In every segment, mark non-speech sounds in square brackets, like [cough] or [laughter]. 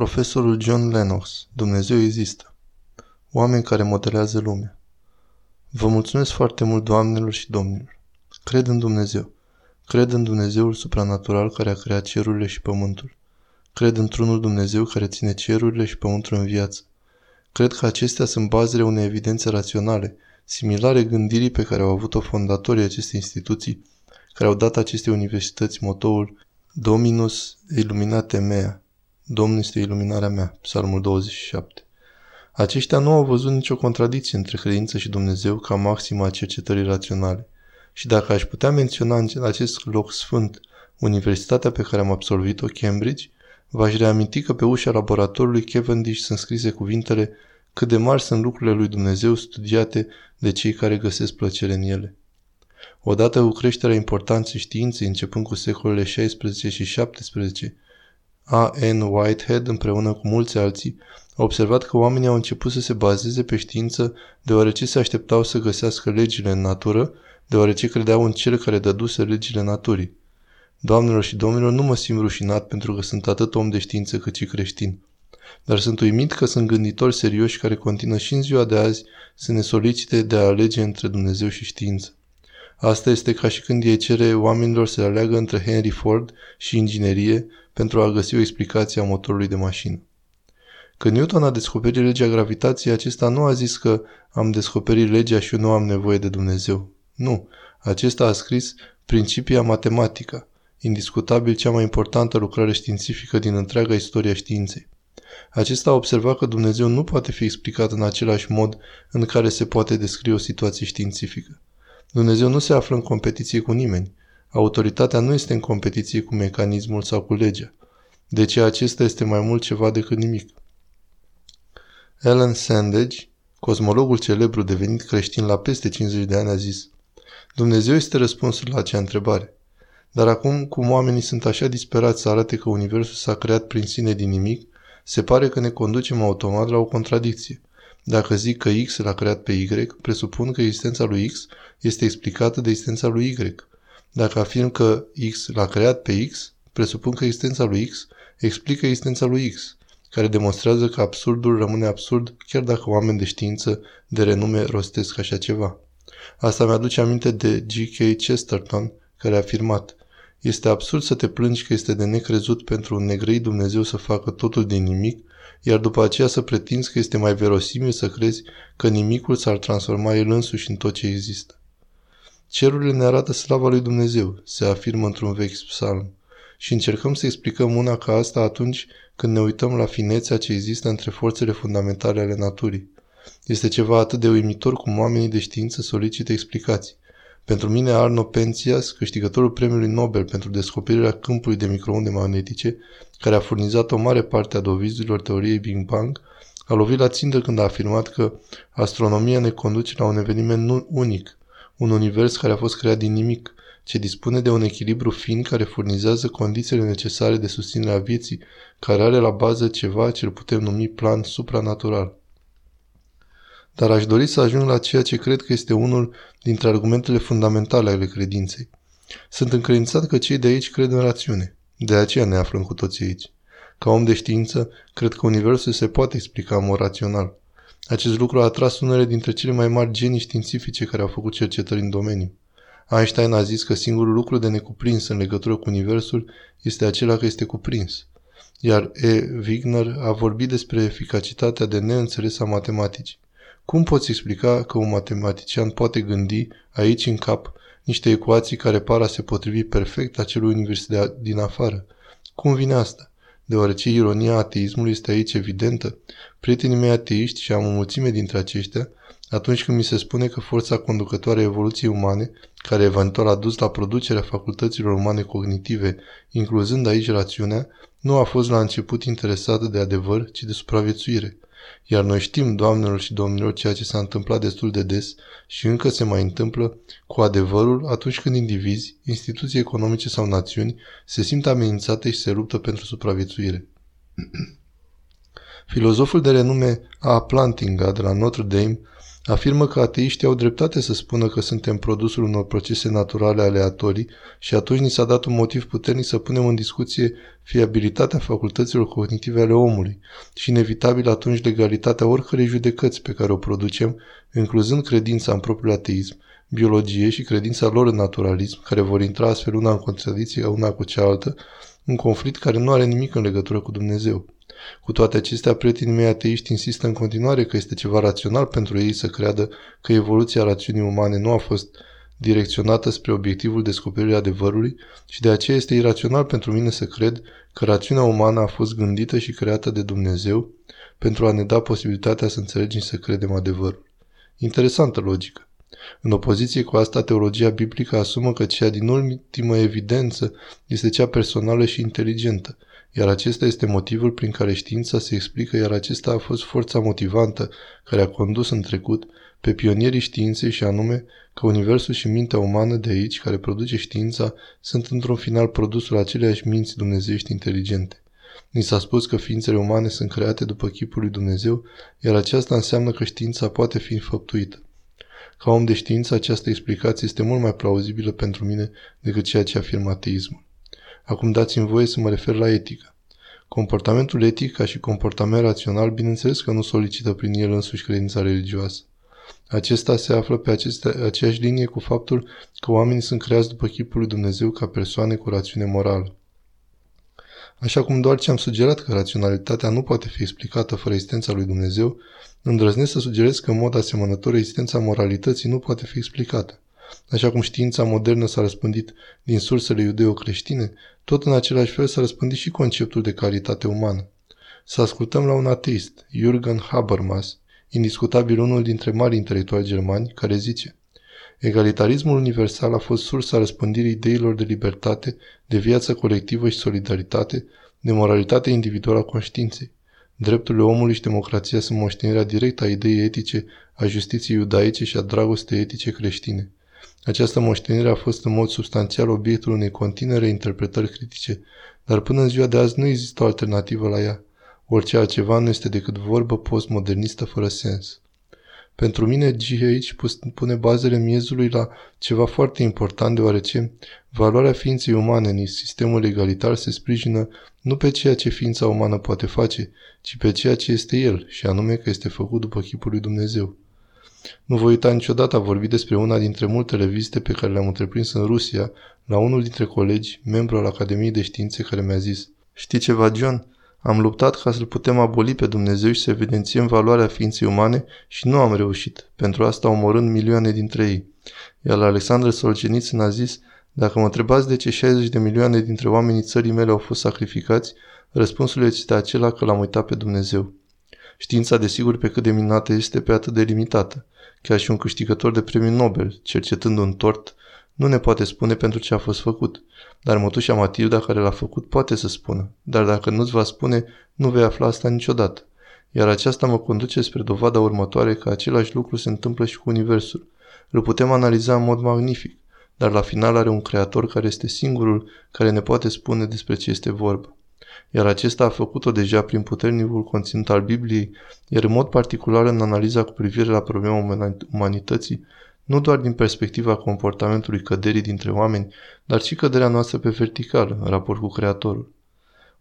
Profesorul John Lennox, Dumnezeu există. Oameni care modelează lumea. Vă mulțumesc foarte mult, doamnelor și domnilor. Cred în Dumnezeu. Cred în Dumnezeul supranatural care a creat cerurile și pământul. Cred într-unul Dumnezeu care ține cerurile și pământul în viață. Cred că acestea sunt bazele unei evidențe raționale, similare gândirii pe care au avut-o fondatorii acestei instituții, care au dat acestei universități motoul Dominus Illuminate Mea, Domnul este iluminarea mea, Psalmul 27. Aceștia nu au văzut nicio contradicție între credință și Dumnezeu ca maximă a cercetării raționale. Și dacă aș putea menționa în acest loc sfânt universitatea pe care am absolvit-o, Cambridge, v-aș reaminti că pe ușa laboratorului Cavendish sunt scrise cuvintele cât de mari sunt lucrurile lui Dumnezeu studiate de cei care găsesc plăcere în ele. Odată cu creșterea importanței științei începând cu secolele 16 și 17, A. N. Whitehead împreună cu mulți alții a observat că oamenii au început să se bazeze pe știință deoarece se așteptau să găsească legile în natură, deoarece credeau în cel care dăduse legile naturii. Doamnelor și domnilor, nu mă simt rușinat pentru că sunt atât om de știință cât și creștin. Dar sunt uimit că sunt gânditori serioși care continuă și în ziua de azi să ne solicite de a alege între Dumnezeu și știință. Asta este ca și când ei cere oamenilor să aleagă între Henry Ford și inginerie pentru a găsi o explicație a motorului de mașină. Când Newton a descoperit legea gravitației, acesta nu a zis că am descoperit legea și eu nu am nevoie de Dumnezeu. Nu, acesta a scris Principia Matematica, indiscutabil cea mai importantă lucrare științifică din întreaga istoria științei. Acesta a observat că Dumnezeu nu poate fi explicat în același mod în care se poate descrie o situație științifică. Dumnezeu nu se află în competiție cu nimeni. Autoritatea nu este în competiție cu mecanismul sau cu legea. De ce acesta este mai mult ceva decât nimic. Alan Sandage, cosmologul celebru devenit creștin la peste 50 de ani, a zis Dumnezeu este răspunsul la acea întrebare. Dar acum, cum oamenii sunt așa disperați să arate că Universul s-a creat prin sine din nimic, se pare că ne conducem automat la o contradicție. Dacă zic că X l-a creat pe Y, presupun că existența lui X este explicată de existența lui Y. Dacă afirm că X l-a creat pe X, presupun că existența lui X explică existența lui X, care demonstrează că absurdul rămâne absurd chiar dacă oameni de știință de renume rostesc așa ceva. Asta mi-aduce aminte de G.K. Chesterton, care a afirmat Este absurd să te plângi că este de necrezut pentru un negrăit Dumnezeu să facă totul din nimic, iar după aceea să pretinzi că este mai verosimil să crezi că nimicul s-ar transforma el însuși în tot ce există. Cerurile ne arată slava lui Dumnezeu, se afirmă într-un vechi psalm, și încercăm să explicăm una ca asta atunci când ne uităm la finețea ce există între forțele fundamentale ale naturii. Este ceva atât de uimitor cum oamenii de știință solicită explicații. Pentru mine Arno Penzias, câștigătorul premiului Nobel pentru descoperirea câmpului de microunde magnetice, care a furnizat o mare parte a dovezilor teoriei Big Bang, a lovit la țintă când a afirmat că astronomia ne conduce la un eveniment unic, un univers care a fost creat din nimic, ce dispune de un echilibru fin care furnizează condițiile necesare de susținere a vieții, care are la bază ceva ce îl putem numi plan supranatural. Dar aș dori să ajung la ceea ce cred că este unul dintre argumentele fundamentale ale credinței. Sunt încredințat că cei de aici cred în rațiune. De aceea ne aflăm cu toții aici. Ca om de știință, cred că universul se poate explica în mod rațional. Acest lucru a atras unele dintre cele mai mari genii științifice care au făcut cercetări în domeniu. Einstein a zis că singurul lucru de necuprins în legătură cu Universul este acela că este cuprins. Iar E. Wigner a vorbit despre eficacitatea de neînțeles a matematicii. Cum poți explica că un matematician poate gândi aici în cap niște ecuații care par a se potrivi perfect acelui univers din afară? Cum vine asta? Deoarece ironia ateismului este aici evidentă, prietenii mei ateiști și am o mulțime dintre aceștia atunci când mi se spune că forța conducătoare a evoluției umane, care eventual a dus la producerea facultăților umane cognitive, incluzând aici rațiunea, nu a fost la început interesată de adevăr, ci de supraviețuire. Iar noi știm, doamnelor și domnilor, ceea ce s-a întâmplat destul de des și încă se mai întâmplă cu adevărul atunci când indivizi, instituții economice sau națiuni se simt amenințate și se luptă pentru supraviețuire. [clears throat] Filozoful de renume A. Plantinga de la Notre Dame Afirmă că ateiștii au dreptate să spună că suntem produsul unor procese naturale aleatorii și atunci ni s-a dat un motiv puternic să punem în discuție fiabilitatea facultăților cognitive ale omului și inevitabil atunci legalitatea oricărei judecăți pe care o producem, incluzând credința în propriul ateism, biologie și credința lor în naturalism, care vor intra astfel una în contradicție una cu cealaltă, un conflict care nu are nimic în legătură cu Dumnezeu. Cu toate acestea, prietenii mei ateiști insistă în continuare că este ceva rațional pentru ei să creadă că evoluția rațiunii umane nu a fost direcționată spre obiectivul descoperirii adevărului și de aceea este irațional pentru mine să cred că rațiunea umană a fost gândită și creată de Dumnezeu pentru a ne da posibilitatea să înțelegem și să credem adevărul. Interesantă logică. În opoziție cu asta, teologia biblică asumă că cea din ultimă evidență este cea personală și inteligentă, iar acesta este motivul prin care știința se explică, iar acesta a fost forța motivantă care a condus în trecut pe pionierii științei și anume că universul și mintea umană de aici, care produce știința, sunt într-un final produsul aceleiași minți dumnezeiești inteligente. Ni s-a spus că ființele umane sunt create după chipul lui Dumnezeu, iar aceasta înseamnă că știința poate fi înfăptuită. Ca om de știință, această explicație este mult mai plauzibilă pentru mine decât ceea ce afirmă ateismul. Acum dați-mi voie să mă refer la etică. Comportamentul etic ca și comportament rațional, bineînțeles că nu solicită prin el însuși credința religioasă. Acesta se află pe aceste, aceeași linie cu faptul că oamenii sunt creați după chipul lui Dumnezeu ca persoane cu rațiune morală. Așa cum doar ce am sugerat că raționalitatea nu poate fi explicată fără existența lui Dumnezeu, îndrăznesc să sugerez că în mod asemănător existența moralității nu poate fi explicată. Așa cum știința modernă s-a răspândit din sursele iudeo-creștine, tot în același fel s-a răspândit și conceptul de calitate umană. Să ascultăm la un ateist, Jürgen Habermas, indiscutabil unul dintre mari intelectuali germani, care zice Egalitarismul universal a fost sursa răspândirii ideilor de libertate, de viață colectivă și solidaritate, de moralitate individuală a conștiinței. Drepturile omului și democrația sunt moștenirea directă a ideii etice, a justiției iudaice și a dragostei etice creștine. Această moștenire a fost în mod substanțial obiectul unei continere interpretări critice, dar până în ziua de azi nu există o alternativă la ea. Orice altceva nu este decât vorbă postmodernistă fără sens. Pentru mine, GH pune bazele miezului la ceva foarte important, deoarece valoarea ființei umane în sistemul egalitar se sprijină nu pe ceea ce ființa umană poate face, ci pe ceea ce este el, și anume că este făcut după chipul lui Dumnezeu. Nu voi uita niciodată a vorbi despre una dintre multele vizite pe care le-am întreprins în Rusia la unul dintre colegi, membru al Academiei de Științe, care mi-a zis Știi ceva, John? Am luptat ca să-L putem aboli pe Dumnezeu și să evidențiem valoarea ființei umane și nu am reușit, pentru asta omorând milioane dintre ei. Iar Alexandru Solzhenitsyn a zis, dacă mă întrebați de ce 60 de milioane dintre oamenii țării mele au fost sacrificați, răspunsul este acela că l-am uitat pe Dumnezeu. Știința, desigur, pe cât de minunată este, pe atât de limitată. Chiar și un câștigător de premiu Nobel, cercetând un tort, nu ne poate spune pentru ce a fost făcut. Dar mătușa Matilda care l-a făcut poate să spună. Dar dacă nu-ți va spune, nu vei afla asta niciodată. Iar aceasta mă conduce spre dovada următoare că același lucru se întâmplă și cu Universul. Îl putem analiza în mod magnific, dar la final are un creator care este singurul care ne poate spune despre ce este vorba. Iar acesta a făcut-o deja prin puternicul conținut al Bibliei, iar în mod particular în analiza cu privire la problema umanității, nu doar din perspectiva comportamentului căderii dintre oameni, dar și căderea noastră pe vertical, în raport cu Creatorul.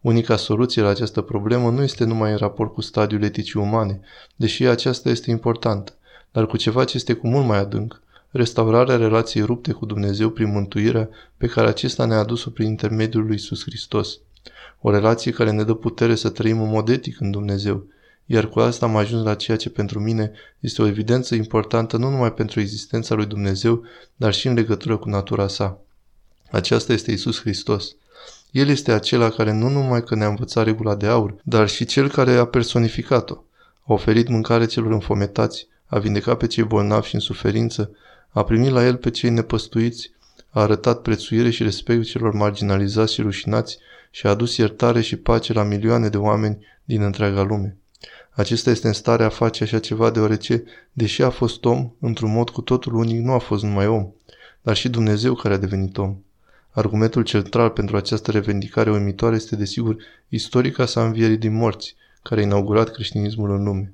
Unica soluție la această problemă nu este numai în raport cu stadiul eticii umane, deși aceasta este importantă, dar cu ceva ce este cu mult mai adânc, restaurarea relației rupte cu Dumnezeu prin mântuirea pe care acesta ne-a adus-o prin intermediul lui Isus Hristos. O relație care ne dă putere să trăim în mod etic în Dumnezeu, iar cu asta am ajuns la ceea ce pentru mine este o evidență importantă nu numai pentru existența lui Dumnezeu, dar și în legătură cu natura sa. Aceasta este Isus Hristos. El este acela care nu numai că ne-a învățat regula de aur, dar și cel care a personificat-o. A oferit mâncare celor înfometați, a vindecat pe cei bolnavi și în suferință, a primit la el pe cei nepăstuiți, a arătat prețuire și respect celor marginalizați și rușinați și a adus iertare și pace la milioane de oameni din întreaga lume. Acesta este în stare a face așa ceva deoarece, deși a fost om, într-un mod cu totul unic nu a fost numai om, dar și Dumnezeu care a devenit om. Argumentul central pentru această revendicare uimitoare este desigur istorica sa învierii din morți, care a inaugurat creștinismul în lume.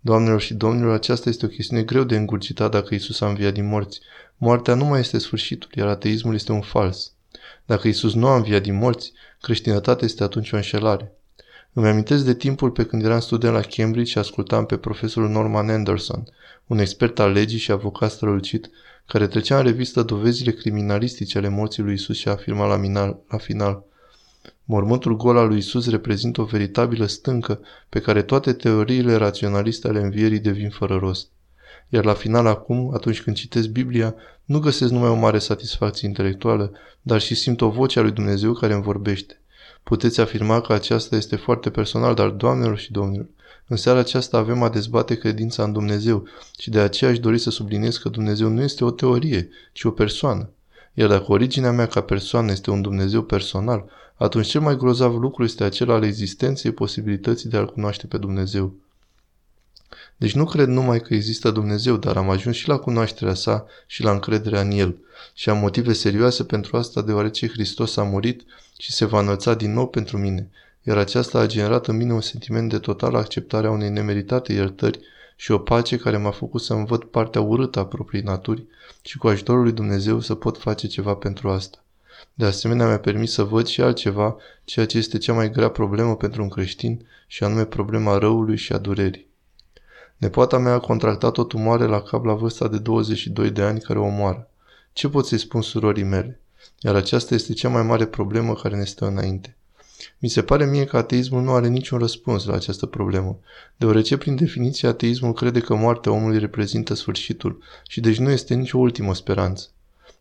Doamnelor și domnilor, aceasta este o chestiune greu de îngurgitat dacă Isus a înviat din morți. Moartea nu mai este sfârșitul, iar ateismul este un fals. Dacă Isus nu a înviat din morți, creștinătatea este atunci o înșelare. Îmi amintesc de timpul pe când eram student la Cambridge și ascultam pe profesorul Norman Anderson, un expert al legii și avocat strălucit, care trecea în revistă dovezile criminalistice ale morții lui Isus și afirma la, minal, la final Mormântul gol al lui Isus reprezintă o veritabilă stâncă pe care toate teoriile raționaliste ale învierii devin fără rost. Iar la final acum, atunci când citesc Biblia, nu găsesc numai o mare satisfacție intelectuală, dar și simt o voce a lui Dumnezeu care îmi vorbește. Puteți afirma că aceasta este foarte personal, dar, doamnelor și domnilor, în seara aceasta avem a dezbate credința în Dumnezeu și de aceea aș dori să subliniez că Dumnezeu nu este o teorie, ci o persoană. Iar dacă originea mea ca persoană este un Dumnezeu personal, atunci cel mai grozav lucru este acela al existenței posibilității de a-L cunoaște pe Dumnezeu. Deci nu cred numai că există Dumnezeu, dar am ajuns și la cunoașterea sa și la încrederea în El. Și am motive serioase pentru asta deoarece Hristos a murit și se va înălța din nou pentru mine, iar aceasta a generat în mine un sentiment de totală acceptare a unei nemeritate iertări și o pace care m-a făcut să învăț partea urâtă a proprii naturi și cu ajutorul lui Dumnezeu să pot face ceva pentru asta. De asemenea, mi-a permis să văd și altceva, ceea ce este cea mai grea problemă pentru un creștin, și anume problema răului și a durerii. Nepoata mea a contractat o tumoare la cap la vârsta de 22 de ani care o omoară. Ce pot să-i spun surorii mele? Iar aceasta este cea mai mare problemă care ne stă înainte. Mi se pare mie că ateismul nu are niciun răspuns la această problemă, deoarece prin definiție ateismul crede că moartea omului reprezintă sfârșitul și deci nu este nicio ultimă speranță.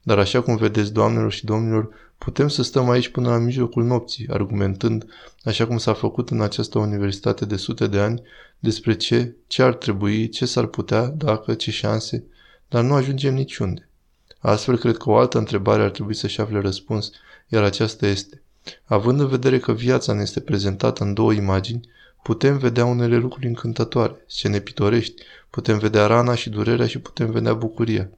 Dar așa cum vedeți, doamnelor și domnilor, putem să stăm aici până la mijlocul nopții, argumentând, așa cum s-a făcut în această universitate de sute de ani, despre ce, ce ar trebui, ce s-ar putea, dacă, ce șanse, dar nu ajungem niciunde. Astfel, cred că o altă întrebare ar trebui să-și afle răspuns, iar aceasta este. Având în vedere că viața ne este prezentată în două imagini, putem vedea unele lucruri încântătoare, scene pitorești, putem vedea rana și durerea și putem vedea bucuria.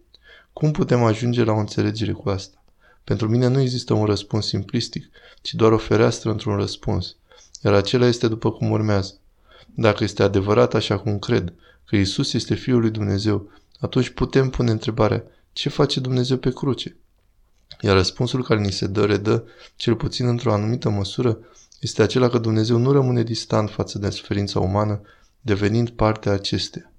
Cum putem ajunge la o înțelegere cu asta? Pentru mine nu există un răspuns simplistic, ci doar o fereastră într-un răspuns, iar acela este după cum urmează. Dacă este adevărat așa cum cred, că Isus este Fiul lui Dumnezeu, atunci putem pune întrebarea, ce face Dumnezeu pe cruce? Iar răspunsul care ni se dă, redă, cel puțin într-o anumită măsură, este acela că Dumnezeu nu rămâne distant față de suferința umană, devenind parte a acesteia.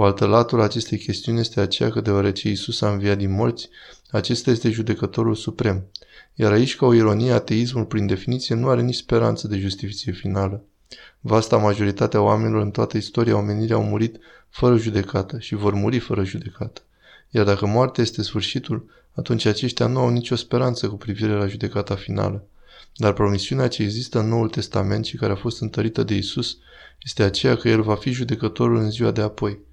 O altă latură a acestei chestiuni este aceea că deoarece Isus a înviat din morți, acesta este judecătorul suprem. Iar aici, ca o ironie, ateismul, prin definiție, nu are nici speranță de justificie finală. Vasta majoritatea oamenilor în toată istoria omenirii au murit fără judecată și vor muri fără judecată. Iar dacă moartea este sfârșitul, atunci aceștia nu au nicio speranță cu privire la judecata finală. Dar promisiunea ce există în Noul Testament și care a fost întărită de Isus este aceea că El va fi judecătorul în ziua de apoi.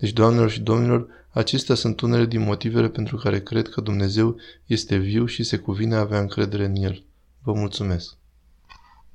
Deci, doamnelor și domnilor, acestea sunt unele din motivele pentru care cred că Dumnezeu este viu și se cuvine avea încredere în El. Vă mulțumesc!